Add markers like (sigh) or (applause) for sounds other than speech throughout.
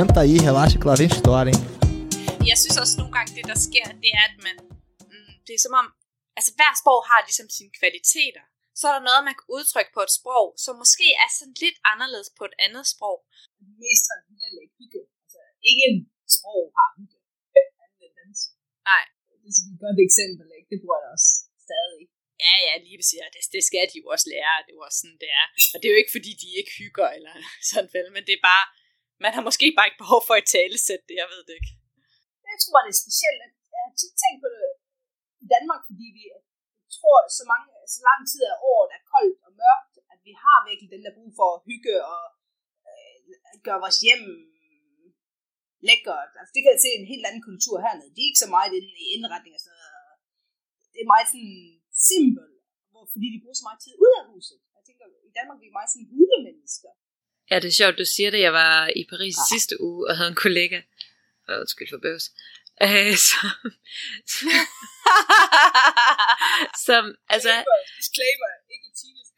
Senta aí, relaxa que lá vem história, hein? Jeg synes også nogle gange, det der sker, det er, at man... Mm, det er som om... Altså, hver sprog har ligesom sine kvaliteter. Så er der noget, man kan udtrykke på et sprog, som måske er sådan lidt anderledes på et andet sprog. Det mest traditionelle hygge. Altså, ingen sprog har hygge. Andet end dansk. Nej. Det er sådan et godt eksempel, ikke? Det bruger jeg også stadig. Ja, ja, lige præcis. Det, det skal de jo også lære. Det er jo også sådan, det er. Og det er jo ikke, fordi de ikke hygger eller (laughs) sådan vel, men det er bare... Man har måske bare ikke behov for et talesæt det, jeg ved det ikke. Jeg tror bare, det er specielt. at Jeg har tit tænkt på det i Danmark, fordi vi tror, så, mange, så lang tid af året er koldt og mørkt, at vi har virkelig den der brug for at hygge og øh, gøre vores hjem lækkert. Altså, det kan jeg se en helt anden kultur hernede. De er ikke så meget inde i indretning og sådan noget. Det er meget sådan simpelt, fordi de bruger så meget tid ud af huset. Jeg tænker, i Danmark er vi meget sådan hulemennesker. Ja, det er sjovt, du siger det. Jeg var i Paris ah. sidste uge og havde en kollega. Oh, undskyld for bøvs. Øh, (laughs) som, (laughs) som, altså, Disclaimer, ikke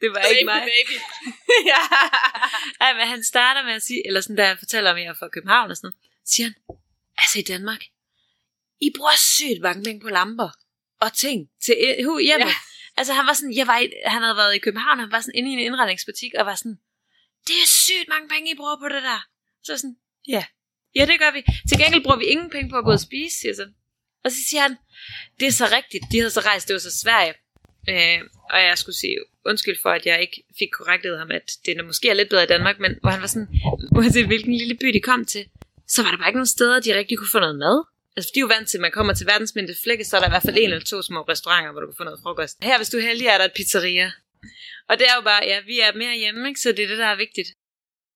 det var ikke mig. baby. (laughs) ja. Ej, men han starter med at sige, eller sådan, da han fortæller om, at jeg er fra København og sådan noget, siger han, altså i Danmark, I bruger sygt mange penge på lamper og ting til hjemme. Ja. Altså han var sådan, jeg var i, han havde været i København, han var sådan inde i en indretningsbutik, og var sådan, det er sygt mange penge, I bruger på det der. Så sådan, ja, ja det gør vi. Til gengæld bruger vi ingen penge på at gå og spise, siger så. Og så siger han, det er så rigtigt, de havde så rejst, det var så Sverige. Øh, og jeg skulle sige undskyld for, at jeg ikke fik korrektet ham, at det måske er lidt bedre i Danmark, men hvor han var sådan, uanset hvilken lille by de kom til, så var der bare ikke nogen steder, de rigtig kunne få noget mad. Altså, de er jo vant til, at man kommer til verdens mindste flække, så er der i hvert fald en eller to små restauranter, hvor du kan få noget frokost. Her, hvis du er heldig, er der et pizzeria. Og det er jo bare, ja, vi er mere hjemme, ikke? så det er det, der er vigtigt.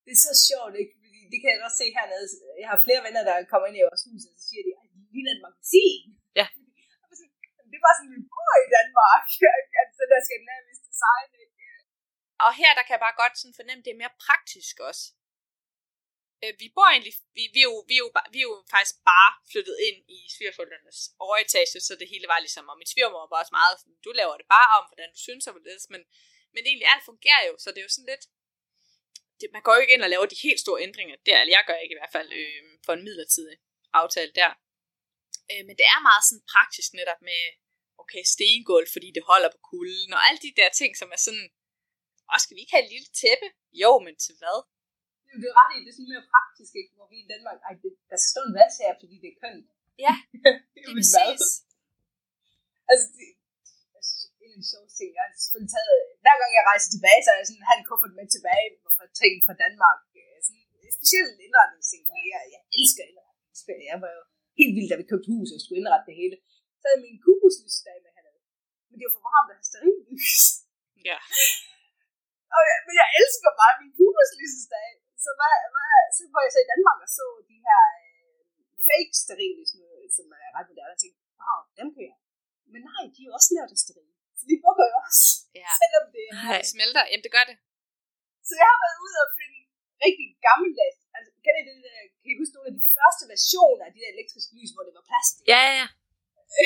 Det er så sjovt, ikke? Fordi det kan jeg også se hernede. Jeg har flere venner, der kommer ind i vores hus, og så siger de, at det ligner et magasin. Ja. (laughs) Det er bare sådan, vi bor i Danmark. (laughs) altså, der skal nærmest design, ikke? Og her, der kan jeg bare godt sådan fornemme, det er mere praktisk også. Øh, vi bor egentlig, vi, vi, er jo, vi, er jo, vi er jo faktisk bare flyttet ind i svigerforældrenes overetage, så det hele var ligesom, og min svigermor var også meget sådan, du laver det bare om, hvordan du synes, og det, men, men egentlig alt fungerer jo, så det er jo sådan lidt, det, man går jo ikke ind og laver de helt store ændringer der, eller jeg gør ikke i hvert fald øh, for en midlertidig aftale der. Øh, men det er meget sådan praktisk netop med, okay, stengulv, fordi det holder på kulden, og alle de der ting, som er sådan, og skal vi ikke have et lille tæppe? Jo, men til hvad? Det er ret i, det er sådan mere praktisk, ikke? Hvor vi i Danmark, ej, det, der skal stå en vask her, fordi det er kønt. Ja, det (laughs) det er er en præcis. Altså, det, altså, en af de sjove ting, jeg har selvfølgelig taget, hver gang jeg rejser tilbage, så er jeg sådan, en kuffert med tilbage for ting fra Danmark. Øh, Sådan, specielt indretningsting, jeg, jeg elsker indretningsting. Jeg var jo helt vild, da vi købte hus og skulle indrette det hele. Så havde jeg min kubuslysdag med hernede. Men det var for varmt at have. Ja. (laughs) Og jeg, men jeg elsker bare min kubuslysdag. Så, hvad, hvad, så var jeg så i Danmark og så de her øh, fake stearinlys, nu- som er ret moderne, og tænkte, wow, dem kan jeg. Men nej, de er jo også lavet af stearin. Så de bukker jo også, Ja. (laughs) selvom det er Nej. Det smelter. Jamen, det gør det. Så jeg har været ude og finde rigtig gammeldags. Altså, kan I, det, der- kan I huske nogle af de første versioner af de der elektriske lys, hvor det var plastik? Ja, ja,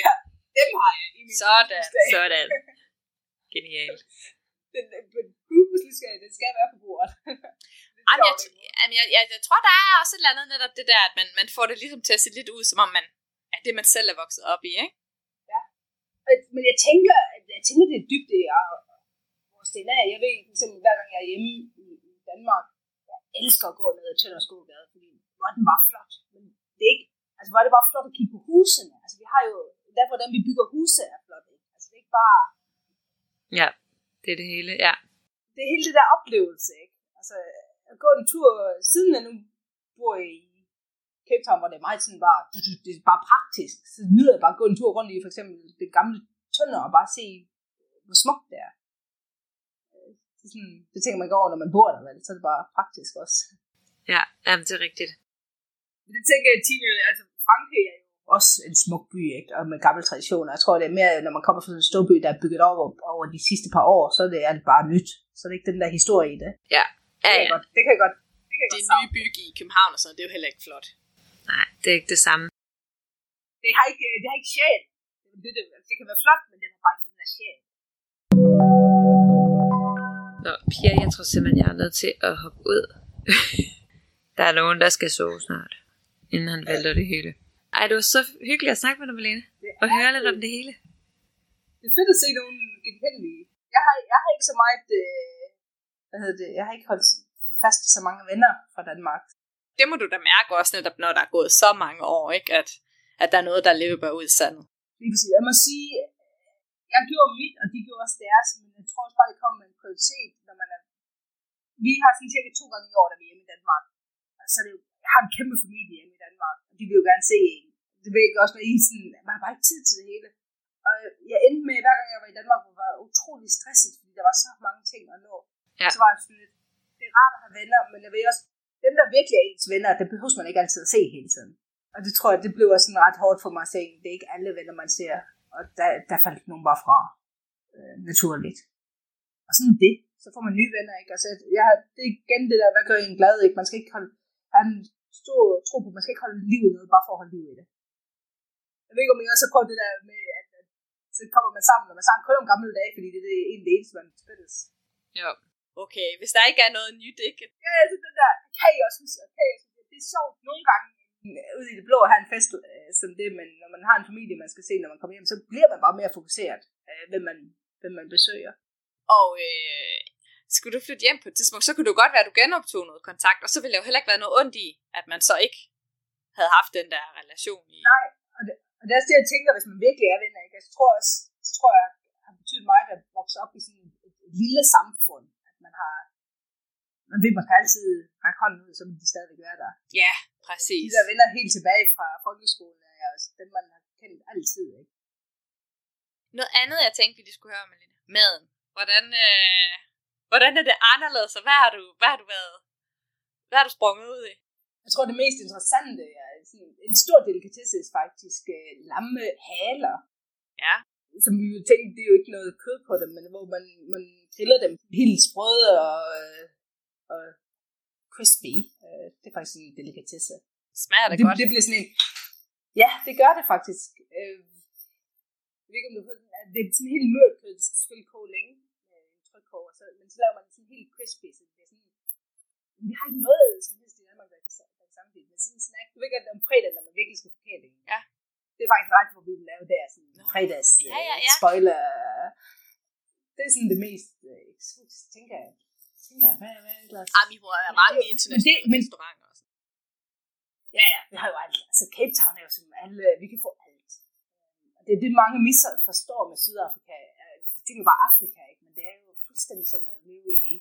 ja. Dem har jeg i min Sådan. sådan. (laughs) Genialt. Den, den kubuslysdag, den skal være på bordet. (laughs) Jamen, jeg, jamen, jeg, jeg, jeg tror, der er også et eller andet netop det der, at man, man får det ligesom til at se lidt ud, som om man er det, man selv er vokset op i, ikke? Men- Men jeg tænker, at jeg tænker, det er dybt, det er vores DNA. Jeg ved, eksempel, hver gang jeg er hjemme i, i Danmark, jeg elsker at gå ned ad Tønderskogade, fordi hvor er den bare flot. Men det er ikke, altså hvor er det bare flot at kigge på husene. Altså vi har jo, der hvordan vi bygger huse er flot, ikke? Altså det er ikke bare, Ja, det er det hele, ja. det er hele det der oplevelse, ikke? Altså at gå en tur, siden jeg nu bor i Cape Town, hvor det er meget sådan bare, det er bare praktisk, så nyder jeg bare at gå en tur rundt i for eksempel det gamle Tønder og bare se, hvor smukt det er. Det, er sådan, det tænker man ikke over, når man bor der, vel? så er det bare praktisk også. Ja, jamen, det er rigtigt. Men det tænker jeg, Tine, altså Frankrig er jo også en smuk by, ikke? og med gamle traditioner. Jeg tror, det er mere, når man kommer fra sådan en stor by, der er bygget over, over de sidste par år, så er det, er det bare nyt. Så er det ikke den der historie i det. Ja, Det kan ja, ja. godt. Det kan jeg godt. Det kan jeg Det godt nye bygge i København og sådan det er jo heller ikke flot. Nej, det er ikke det samme. det har ikke, det har ikke sjæl. Det, det, det, det kan være flot, men det har bare ikke den der sjæl. Nå, Pia, jeg tror simpelthen, jeg er nødt til at hoppe ud. (laughs) Der er nogen, der skal sove snart, inden han vælter det hele. Ej, det var så hyggeligt at snakke med dig, Malene. Og høre lidt om det hele. Det er fedt at se nogen genkendelige. Jeg har, jeg har ikke så meget, øh, hvad hedder det, jeg har ikke holdt fast i så mange venner fra Danmark. Det må du da mærke også netop, når der er gået så mange år, ikke? At, at der er noget, der løber ud i sandet. Jeg må sige, jeg gjorde mit, og de gjorde også deres, men jeg tror også bare, det kommer med en prioritet, når man er... Vi har sådan cirka to gange i år, der vi er hjemme i Danmark. Og så er det jo, jeg har en kæmpe familie hjemme i Danmark, og de vil jo gerne se en. Det vil ikke også, når I sådan, man har bare ikke tid til det hele. Og jeg endte med, hver gang jeg var i Danmark, hvor jeg var utrolig stresset, fordi der var så mange ting at nå. Ja. Så var jeg sådan lidt, det er rart at have venner, men jeg ved også, dem der virkelig er ens venner, det behøver man ikke altid at se hele tiden. Og det tror jeg, det blev også sådan ret hårdt for mig at se. Det er ikke alle venner, man ser. Og der, der faldt nogen bare fra. Øh, naturligt. Og sådan det. Så får man nye venner, ikke? Altså, jeg, det er igen det der, hvad gør en glad, ikke? Man skal ikke holde, have en stor tro på, man skal ikke holde liv i noget, bare for at holde liv i det. Jeg ved ikke, om I også har prøvet det der med, at, at så kommer man sammen, og man snakker kun om gamle dage, fordi det er det, en det eneste, man spilles. Jo. Okay, hvis der ikke er noget nyt, ikke? Ja, altså det der, det kan I også huske, okay, altså, det er sjovt nogle gange, øh, ude i det blå at have en fest øh, som det, men når man har en familie, man skal se, når man kommer hjem, så bliver man bare mere fokuseret, øh, hvem, man, hvem man besøger. Og øh, skulle du flytte hjem på et tidspunkt, så kunne det jo godt være, at du genoptog noget kontakt, og så ville der jo heller ikke være noget ondt i, at man så ikke havde haft den der relation i. Nej, og det, og det er også det, jeg tænker, hvis man virkelig er venner, ikke? Altså, Jeg tror også, det tror jeg har betydet meget at vokse op i sådan et, et lille samfund, man har, man ved, man kan altid række hånden ud, så vil de stadigvæk være der. Ja, De præcis. der venner helt tilbage fra folkeskolen, er også dem, man har kendt altid, ikke? Noget andet, jeg tænkte, vi lige skulle høre om, Malene. Maden. Hvordan, øh, hvordan er det anderledes, og hvad har du, hvad har du været, hvad har du sprunget ud i? Jeg tror, det mest interessante er en stor delikatesse faktisk øh, lamme haler. Ja. Som vi jo tænkte, det er jo ikke noget kød på dem, men hvor man, man griller dem helt sprøde og, øh, og crispy. Øh, det er faktisk en delikatesse. Smager det, det, godt? det bliver sådan en... Ja, det gør det faktisk. Øh, jeg ved ikke, om du det er sådan helt mørt kød, det skal selvfølgelig koge længe med en så, men så laver man det sådan helt crispy, så det bliver sådan... Vi har ikke noget som helst i Danmark, der kan sa- der kan sammenligne med sådan en snack. Du ved godt, om fredag, når man virkelig skal forkære det. Ja. Det er faktisk ret, hvor vi vil lave der sådan Nå. fredags Ja, ja, ja. spoiler. Det er sådan det mest øh, eksotiske, tænker jeg. Tænker jeg, hvad, hvad ellers? Ah, vi være mange det- internationale men- restauranter også. Ja, ja, vi har jo alt. Altså Cape Town er jo som alle, vi kan få alt. Og det er det, mange misser forstår med Sydafrika. Øh, De tænker bare Afrika, ikke? Men det er jo fuldstændig som at leve i,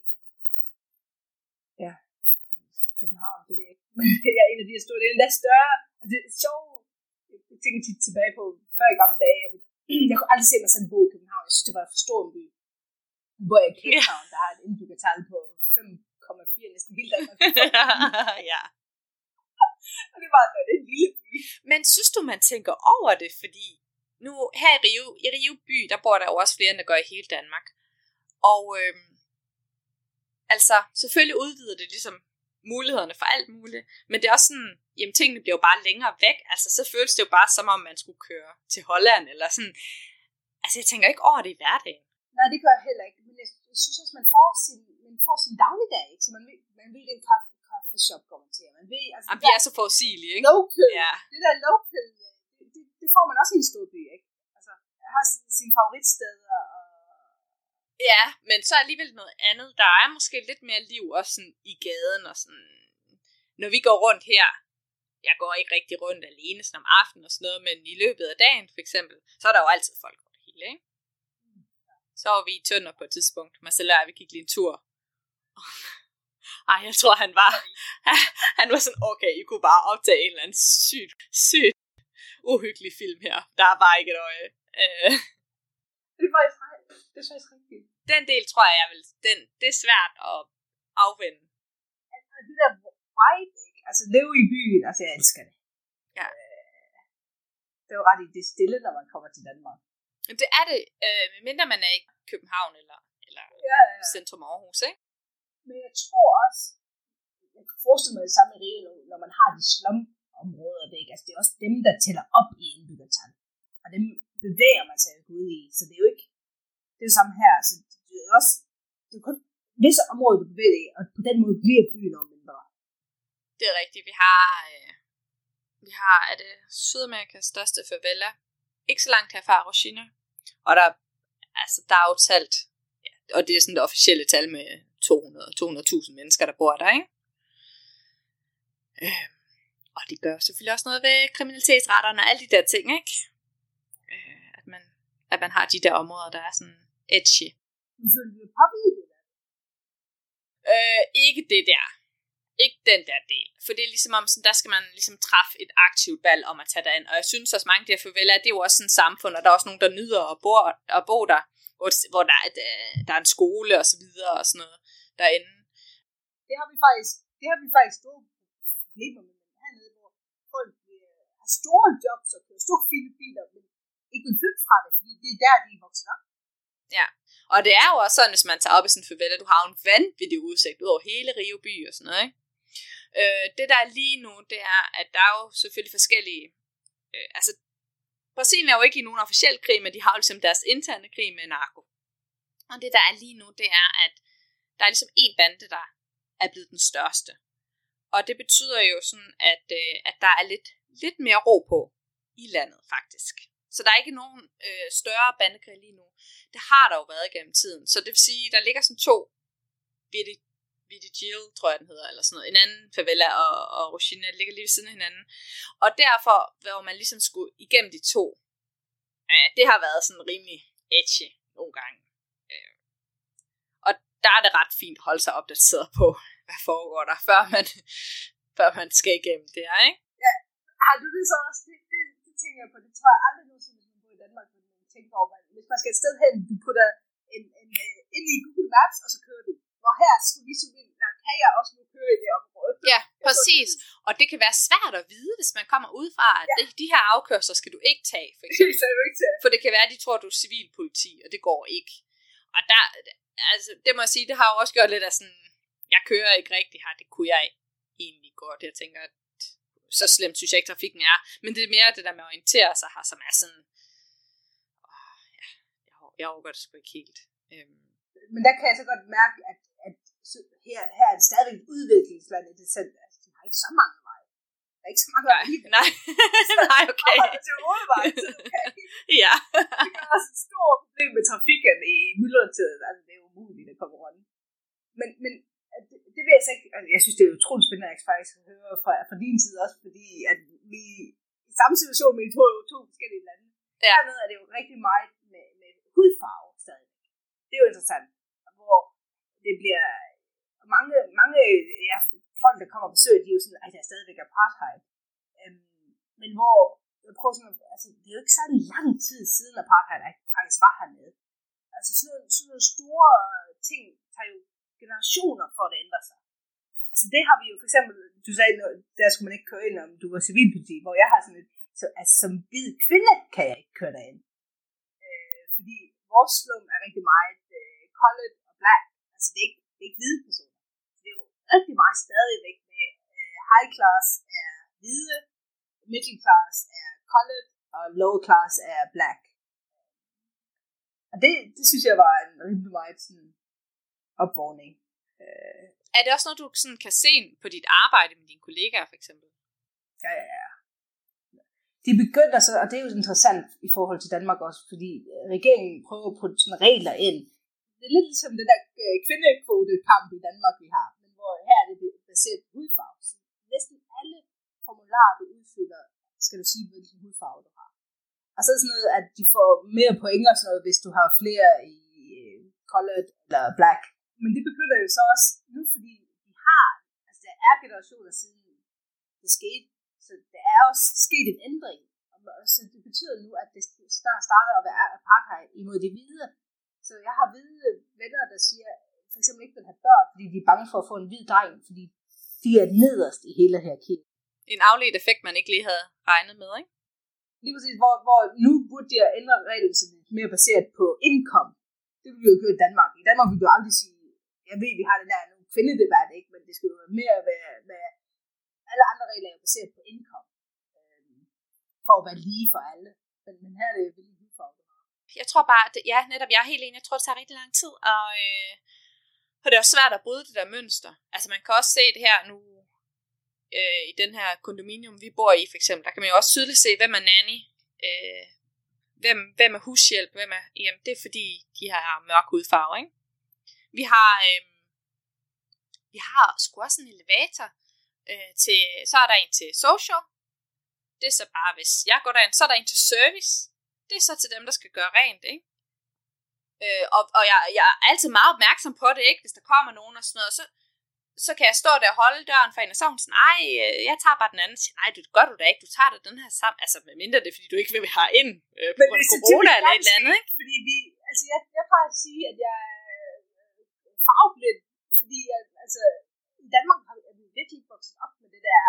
ja, København, det ved jeg ikke. (laughs) Men jeg er en af de her store, det er endda større. Og det er sjovt. Jeg tænker tit tilbage på, før i gamle dage, jeg, (clears throat) jeg kunne aldrig se mig selv bo i København. Jeg synes, det var for stor en by. Bor jeg i. Town, der har et indbyggertal på 5,4 næsten hele Danmark. (laughs) ja. og det var det er en lille by. Men synes du, man tænker over det? Fordi nu her i Rio, i Rio by, der bor der jo også flere, end der gør i hele Danmark. Og øhm, altså, selvfølgelig udvider det ligesom mulighederne for alt muligt. Men det er også sådan, jamen tingene bliver jo bare længere væk. Altså, så føles det jo bare som om, man skulle køre til Holland, eller sådan. Altså, jeg tænker ikke over det i hverdagen. Nej, det gør jeg heller ikke. Jeg, synes også, man får sin, man får sin dagligdag, ikke? Så man ved, man ved den kaffe, kaffeshop går man til. Man ved, altså, Jamen, der er så forudsigelige, ikke? local, Ja. det der local, det, det, det, får man også i en stor by, ikke? Altså, jeg har sin, sine favoritsteder, og Ja, men så alligevel noget andet. Der er måske lidt mere liv også sådan i gaden og sådan... Når vi går rundt her, jeg går ikke rigtig rundt alene sådan om aftenen og sådan noget, men i løbet af dagen for eksempel, så er der jo altid folk over det hele, ikke? Så var vi i Tønder på et tidspunkt. Marcella vi gik lige en tur. Ej, jeg tror, han var... (laughs) Han var sådan, okay, I kunne bare optage en eller anden sygt, sygt uhyggelig film her. Der er bare ikke et øje. Øh, det er faktisk, det er faktisk rigtigt. den del tror jeg, jeg vil... Den, det er svært at afvende. Og det der ikke? Altså, leve i byen, altså, jeg elsker det. Ja. Øh, det er jo ret i det stille, når man kommer til Danmark. Det er det, øh, medmindre man er i København eller, eller Ja, ja, centrum Aarhus, ikke? Men jeg tror også, jeg kan forestille mig det samme i Rio, når- man har de slumområder, det, ikke? Altså, det er også dem, der tæller op i indbyggertal. Og dem bevæger man sig ud i, så det er jo ikke det er det samme her. Så det er også, det er kun visse områder, du bevæger dig i, og på den måde bliver byen også mindre. det er rigtigt. Vi har, øh, vi har, er det Sydamerikas største favela. Ikke så langt herfra, Roshina. Og der, altså, der er jo talt, ja, og det er sådan det officielle tal med 200-200.000 mennesker, der bor der, ikke? Øh, og det gør selvfølgelig også noget ved kriminalitetsretterne og alle de der ting, ikke? Øh, at, man, at man har de der områder, der er sådan edgy. Øh, ikke det der. Ikke den der del. For det er ligesom om, sådan, der skal man ligesom træffe et aktivt valg om at tage derind. Og jeg synes også, mange af de her faveler, det er jo også sådan et samfund, og der er også nogen, der nyder at bo, at bo der, hvor, hvor der, er, et, øh, der er en skole og så videre og sådan noget derinde. Det har vi faktisk, det har vi faktisk store problemer med hernede, hvor folk har store jobs og kører store fine biler, men ikke vil flytte fra det, fordi det er der, de er vokset op. Ja, og det er jo også sådan, hvis man tager op i sådan en favela, du har en vanvittig udsigt ud over hele Rio by og sådan noget, ikke? Øh, det der er lige nu, det er, at der er jo selvfølgelig forskellige, øh, altså Brasilien er jo ikke i nogen officiel krig, men de har jo ligesom deres interne krig med narko. Og det der er lige nu, det er, at der er ligesom en bande, der er blevet den største. Og det betyder jo sådan, at, øh, at der er lidt, lidt mere ro på i landet, faktisk. Så der er ikke nogen øh, større bandekrig lige nu. Det har der jo været gennem tiden. Så det vil sige, der ligger sådan to Jill, tror jeg den hedder, eller sådan noget. En anden favela og, og Roshina ligger lige ved siden af hinanden. Og derfor, hvor man ligesom skulle igennem de to, øh, det har været sådan rimelig edgy nogle gange. Øh, og der er det ret fint at holde sig opdateret på, hvad foregår der, før man, (laughs) før man skal igennem det her, ikke? Ja, har du det så også? Det, det, det tænker jeg på. Det tror jeg aldrig nogensinde, hvis man bor i Danmark, vil man tænker over. Hvis man skal et sted hen, du putter en, en, en, ind i Google Maps, og så kører du. Hvor her skulle vi så der kan jeg også nu køre i det område. Ja, præcis. Og det kan være svært at vide, hvis man kommer ud fra, at ja. de her afkørsler skal du ikke tage, for eksempel. Det du ikke tage. For det kan være, at de tror, at du er civilpoliti, og det går ikke. Og der, altså, det må jeg sige, det har jo også gjort lidt af sådan, jeg kører ikke rigtig her, det kunne jeg egentlig godt. Jeg tænker, at så slemt synes jeg ikke, trafikken er. Men det er mere det der med at orientere sig her, som er sådan, åh, ja, jeg, jeg overgår det sgu ikke helt. Øhm. Men der kan jeg så godt mærke, at, at her, her er det stadigvæk et udviklingsland i det selv. Altså, de har ikke så mange veje. Der er ikke så mange nej, veje. Nej, (laughs) (laughs) nej, okay. til hovedvejen, så okay. (laughs) ja. det er også et stort problem med trafikken i myldretiden. Altså, det er umuligt at komme rundt. Men, men det, det vil jeg så ikke, altså, jeg synes, det er utroligt spændende at faktisk høre fra, fra din side også, fordi at vi i samme situation med to, to forskellige lande, ja. dernede er det jo rigtig meget med, med hudfarve stadig. Det er jo interessant, hvor det bliver mange, mange ja, folk, der kommer og besøger, de er jo sådan, at der er stadigvæk apartheid. Øhm, men hvor, jeg prøver sådan, altså, det er jo ikke så lang tid siden apartheid faktisk var hernede. Altså sådan nogle, sådan nogle store ting tager jo generationer for at ændre sig. Altså det har vi jo for eksempel, du sagde, der skulle man ikke køre ind, om du var civilpoliti, hvor jeg har sådan et, så altså, som hvid kvinde kan jeg ikke køre derind. Øh, fordi vores slum er rigtig meget øh, colored og black. Altså det er ikke, det er ikke hvide personer. Så det er jo rigtig meget stadigvæk med øh, high class er hvide, middle class er colored, og low class er black. Og det, det synes jeg var en rimelig meget sådan, opvågning. Øh. Er det også noget, du sådan kan se på dit arbejde med dine kollegaer, for eksempel? Ja, ja, ja. De begynder så, og det er jo interessant i forhold til Danmark også, fordi regeringen prøver at putte sådan regler ind. Det er lidt ligesom den der øh, kvindekvotekamp i Danmark, vi har, her er det baseret på hudfarve. Så næsten alle formularer, du udfylder, skal du sige, hvilken hudfarve du har. Og så er det sådan noget, at de får mere point og sådan noget, hvis du har flere i øh, colored eller black men det begynder jo så også nu, fordi vi har, altså der er generationer siden det skete, så der er også sket en ændring. Og så det betyder nu, at det starter at være apartheid imod de hvide. Så jeg har hvide venner, der siger, for eksempel ikke vil have børn, fordi de er bange for at få en hvid dreng, fordi de er nederst i hele her kig. En afledt effekt, man ikke lige havde regnet med, ikke? Lige præcis, hvor, hvor nu burde de ændre reglen så lidt mere baseret på indkom. Det vil vi jo gøre i Danmark. I Danmark vil du aldrig sige, jeg ved, vi har den der nu kvindedebat, ikke? men det skal jo være mere være, være alle andre regler er jo baseret på indkom, øh, for at være lige for alle. Men, men her er det jo vildt hudfarve. Jeg tror bare, at, ja, netop, jeg er helt enig, jeg tror, det tager rigtig lang tid, og, øh, og det er også svært at bryde det der mønster. Altså man kan også se det her nu, øh, i den her kondominium, vi bor i for eksempel, der kan man jo også tydeligt se, hvem er nanny, øh, hvem, hvem er hushjælp, hvem er, jamen det er fordi, de har mørk hudfarve, ikke? Vi har, øh, vi har sgu også en elevator, øh, til, så er der en til social, det er så bare, hvis jeg går derind, så er der en til service, det er så til dem, der skal gøre rent, ikke? Øh, og og jeg, jeg er altid meget opmærksom på det, ikke? Hvis der kommer nogen og sådan noget, så, så kan jeg stå der og holde døren for en, og så hun sådan, ej, øh, jeg tager bare den anden. Så nej, det gør du da ikke, du tager da den her sammen. Altså, med mindre det er, fordi du ikke vil have ind øh, på grund af corona eller et eller andet, ikke? Fordi vi, altså jeg, jeg plejer at sige, at jeg er farveblind, fordi jeg, altså, i Danmark har vi- vi virkelig vokset op med det der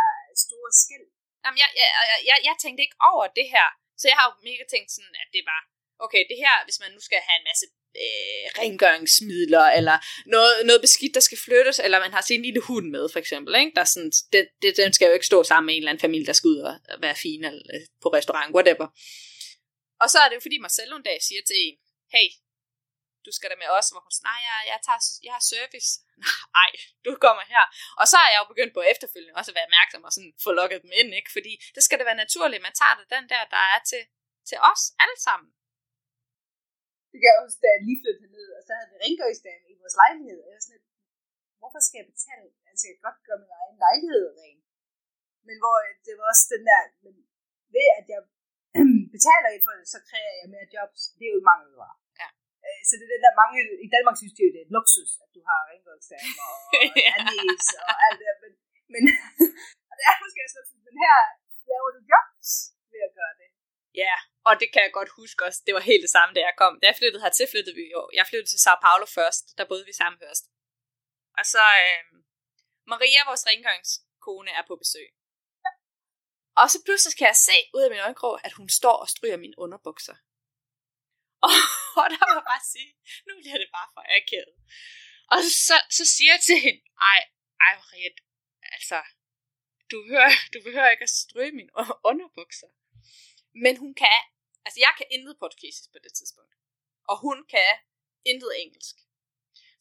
store skæld. Jamen, jeg, jeg, jeg, jeg, jeg tænkte ikke over det her. Så jeg har jo mega tænkt sådan, at det var, okay, det her, hvis man nu skal have en masse øh, rengøringsmidler, eller noget, noget beskidt, der skal flyttes, eller man har sin lille hund med, for eksempel, ikke? Der er sådan, det, det, den skal jo ikke stå sammen med en eller anden familie, der skal ud og være fin eller, øh, på restaurant, whatever. Og så er det jo fordi Marcelo en dag siger til en, hey, du skal da med os, hvor hun siger, nej, jeg, jeg, tager, jeg har service. (laughs) Nej, du kommer her. Og så er jeg jo begyndt på efterfølgende også at være opmærksom og sådan få lukket dem ind, ikke? Fordi det skal det være naturligt, man tager det den der, der er til, til os alle sammen. Det kan jeg også, da jeg lige flyttede ned, og så havde vi rengøringsdame i vores lejlighed. Og jeg var sådan lidt, hvorfor skal jeg betale? Altså, jeg kan godt gøre min egen lejlighed ren. Men hvor øh, det var også den der, men ved at jeg (clears throat) betaler ikke for det, så kræver jeg mere jobs. Det er jo mangelvare. Ja. Øh, Så det er den der mange, i Danmark synes de jo, det er et luksus, at du har rengøringsdame og (laughs) Ja. anis og alt det der. Men, men og det er måske også luksus, men her laver du jobs ved at gøre det. Ja, og det kan jeg godt huske også. Det var helt det samme, da jeg kom. Da jeg flyttede hertil, flyttede vi jo. Jeg flyttede til Sao Paulo først. Der boede vi sammen først. Og så øh, Maria, vores rengøringskone, er på besøg. Og så pludselig kan jeg se ud af min øjenkrog, at hun står og stryger mine underbukser. Og, (laughs) og der må jeg bare sige, nu bliver det bare for akavet. Og så, så siger jeg til hende, ej, ej Maria, altså, du behøver, du behøver ikke at stryge mine (laughs) underbukser. Men hun kan, altså jeg kan intet portugisisk på det tidspunkt. Og hun kan intet engelsk.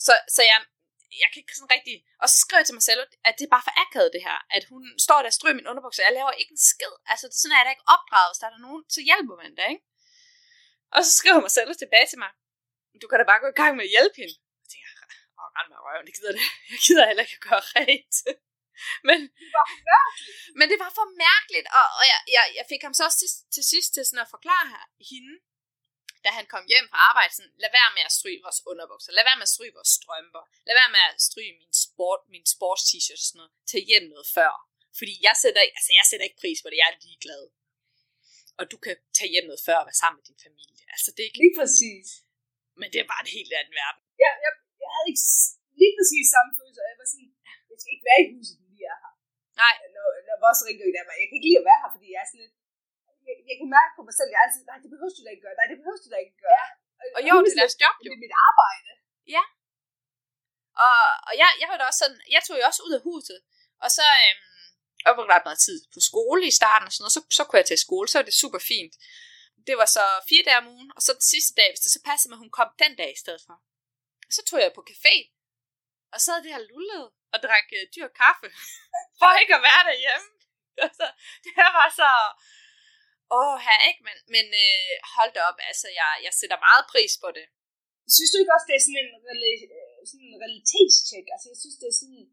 Så, så jeg, jeg kan ikke sådan rigtig... Og så skriver jeg til mig selv, at det er bare for akavet det her. At hun står der og stryger min underbukser, og jeg laver ikke en skid. Altså det er sådan, at jeg er ikke opdraget. Hvis der er nogen, så hjælper man da, ikke? Og så skriver mig selv tilbage til mig. Du kan da bare gå i gang med at hjælpe hende. Jeg tænker, åh, rend med røven, det gider det. Jeg gider heller ikke at gøre rent. (laughs) Men, Det var mærkeligt. men det var for mærkeligt, og, og jeg, jeg, jeg fik ham så også til, til sidst til sådan at forklare her, hende, da han kom hjem fra arbejde, sådan, lad være med at stryge vores underbukser, lad være med at stryge vores strømper, lad være med at stryge min, sport, min sports t-shirt og sådan noget, tag hjem noget før. Fordi jeg sætter, ikke- altså jeg sætter ikke pris på det, jeg er ligeglad. Og du kan tage hjem noget før og være sammen med din familie. Altså det er ikke, Lige præcis. men det er bare en helt anden verden. Jeg, jeg, jeg havde ikke lige præcis samme følelse, og jeg var sådan, jeg skal ikke være i huset, når vi er her. Nej. Når, når vores rengøring der jeg kan ikke lide at være her, fordi jeg er sådan lidt, jeg, jeg kan mærke på mig selv, jeg er altid, nej, det behøver du da ikke gøre, nej, det behøver du da ikke gøre. Ja. Og jo, det er deres job jo. Det er mit arbejde. Og, og jeg, jeg var da også sådan, jeg tog jo også ud af huset, og så, øhm, og ret meget tid på skole i starten og sådan noget, så, så kunne jeg til skole, så var det super fint. Det var så fire dage om ugen, og så den sidste dag, hvis det så passede med, at hun kom den dag i stedet for. Så tog jeg på café, og så havde det her lullet og drak øh, dyr kaffe, (laughs) for ikke at være derhjemme. Altså, (laughs) det her var så, åh her, ikke? Men, men øh, hold da op, altså, jeg, jeg sætter meget pris på det. Synes du ikke også, det er sådan en, rela- øh, sådan en realitetstjek? Altså, jeg synes, det er sådan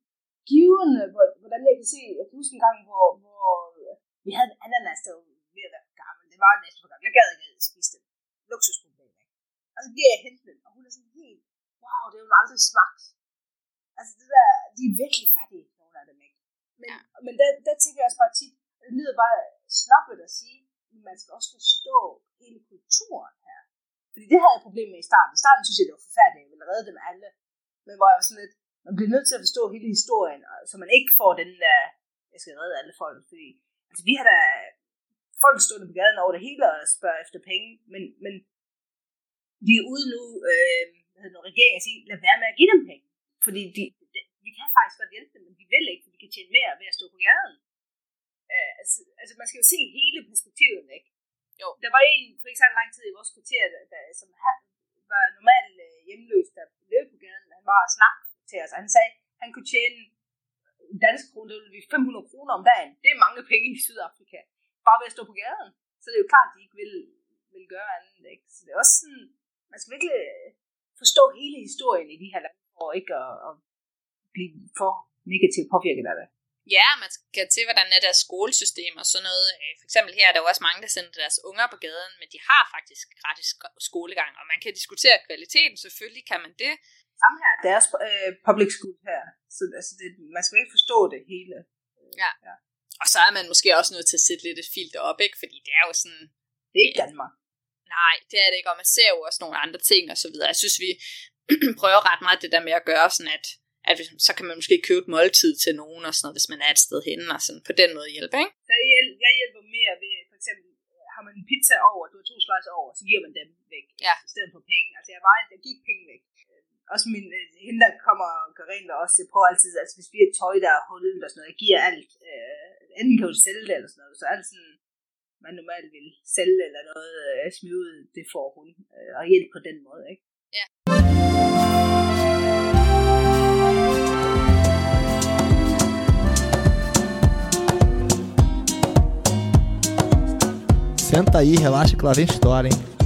givende, hvor- hvordan jeg kan se, jeg kan huske en gang, hvor, hvor øh, vi havde en ananas, der var ved at være gammel. Det var næsten for gammel. Jeg gad ikke at spise det. Luksusproblem, ikke? Og så giver jeg hende den, og hun er sådan helt, wow, det har hun aldrig smagt. Altså, det der, de er virkelig fattige, nogle af dem, ikke? Men, ja. men der, der tænker jeg også bare tit, det lyder bare snobbet at sige, men man skal også forstå hele kulturen her. Fordi det havde jeg et problem med i starten. I starten synes jeg, det var forfærdeligt, jeg ville redde dem alle. Men hvor jeg var sådan lidt, man bliver nødt til at forstå hele historien, så man ikke får den der, jeg skal redde alle folk. Fordi, altså vi har da folk stående på gaden over det hele og spørger efter penge, men, men de er ude nu, øh, hvad hedder det, regeringen siger, lad være med at give dem penge. Fordi de, de, vi kan faktisk godt hjælpe dem, men de vil ikke, for de kan tjene mere ved at stå på gaden. Øh, altså, altså, man skal jo se hele perspektivet, ikke? Jo. Der var en for ikke så lang tid i vores kvarter, der, der, som var normalt øh, hjemløs, der levede på gaden. Han var og snak til os, og han sagde, han kunne tjene en dansk krone, det vil vi 500 kroner om dagen. Det er mange penge i Sydafrika. Bare ved at stå på gaden. Så det er jo klart, at de ikke vil, vil gøre andet. Ikke? Så det er også sådan, man skal virkelig forstå hele historien i de her lande, og ikke at, at blive for negativt påvirket af det. Ja, man skal til, hvordan er deres skolesystem og sådan noget. Øh, For eksempel her er der jo også mange, der sender deres unger på gaden, men de har faktisk gratis sk- skolegang, og man kan diskutere kvaliteten, selvfølgelig kan man det. Samme her, deres øh, public school her. Så altså, det, man skal ikke forstå det hele. Og så er man måske også nødt til at sætte lidt et filter op, ikke? Fordi det er jo sådan, Det er ikke Danmark. nej, det er det ikke, og man ser jo også nogle andre ting og så videre. Jeg synes, vi (clears throat) prøver ret meget det der med at gøre sådan, at, at hvis, så kan man måske købe et måltid til nogen og sådan noget, hvis man er et sted henne, og sådan på den måde hjælpe, ikke? Så jeg, hjæl- jeg hjælper mere ved, for eksempel, har man en pizza over, du har to slicer over, så giver man dem væk, Ja. i stedet for penge. Altså jeg, var, jeg gik penge væk. Øh, Også min, øh, hende, der kommer og gør rent, og også, jeg prøver altid, altså hvis vi har tøj, der er hullet og sådan noget, jeg giver alt. Øh, enten kan du sælge det eller sådan noget, så alt sådan, man normalt vil sælge eller noget, øh, smide ud, det får hun. Øh, og hjælp på den måde, ikke? Senta aí, relaxa que lá vem história, hein?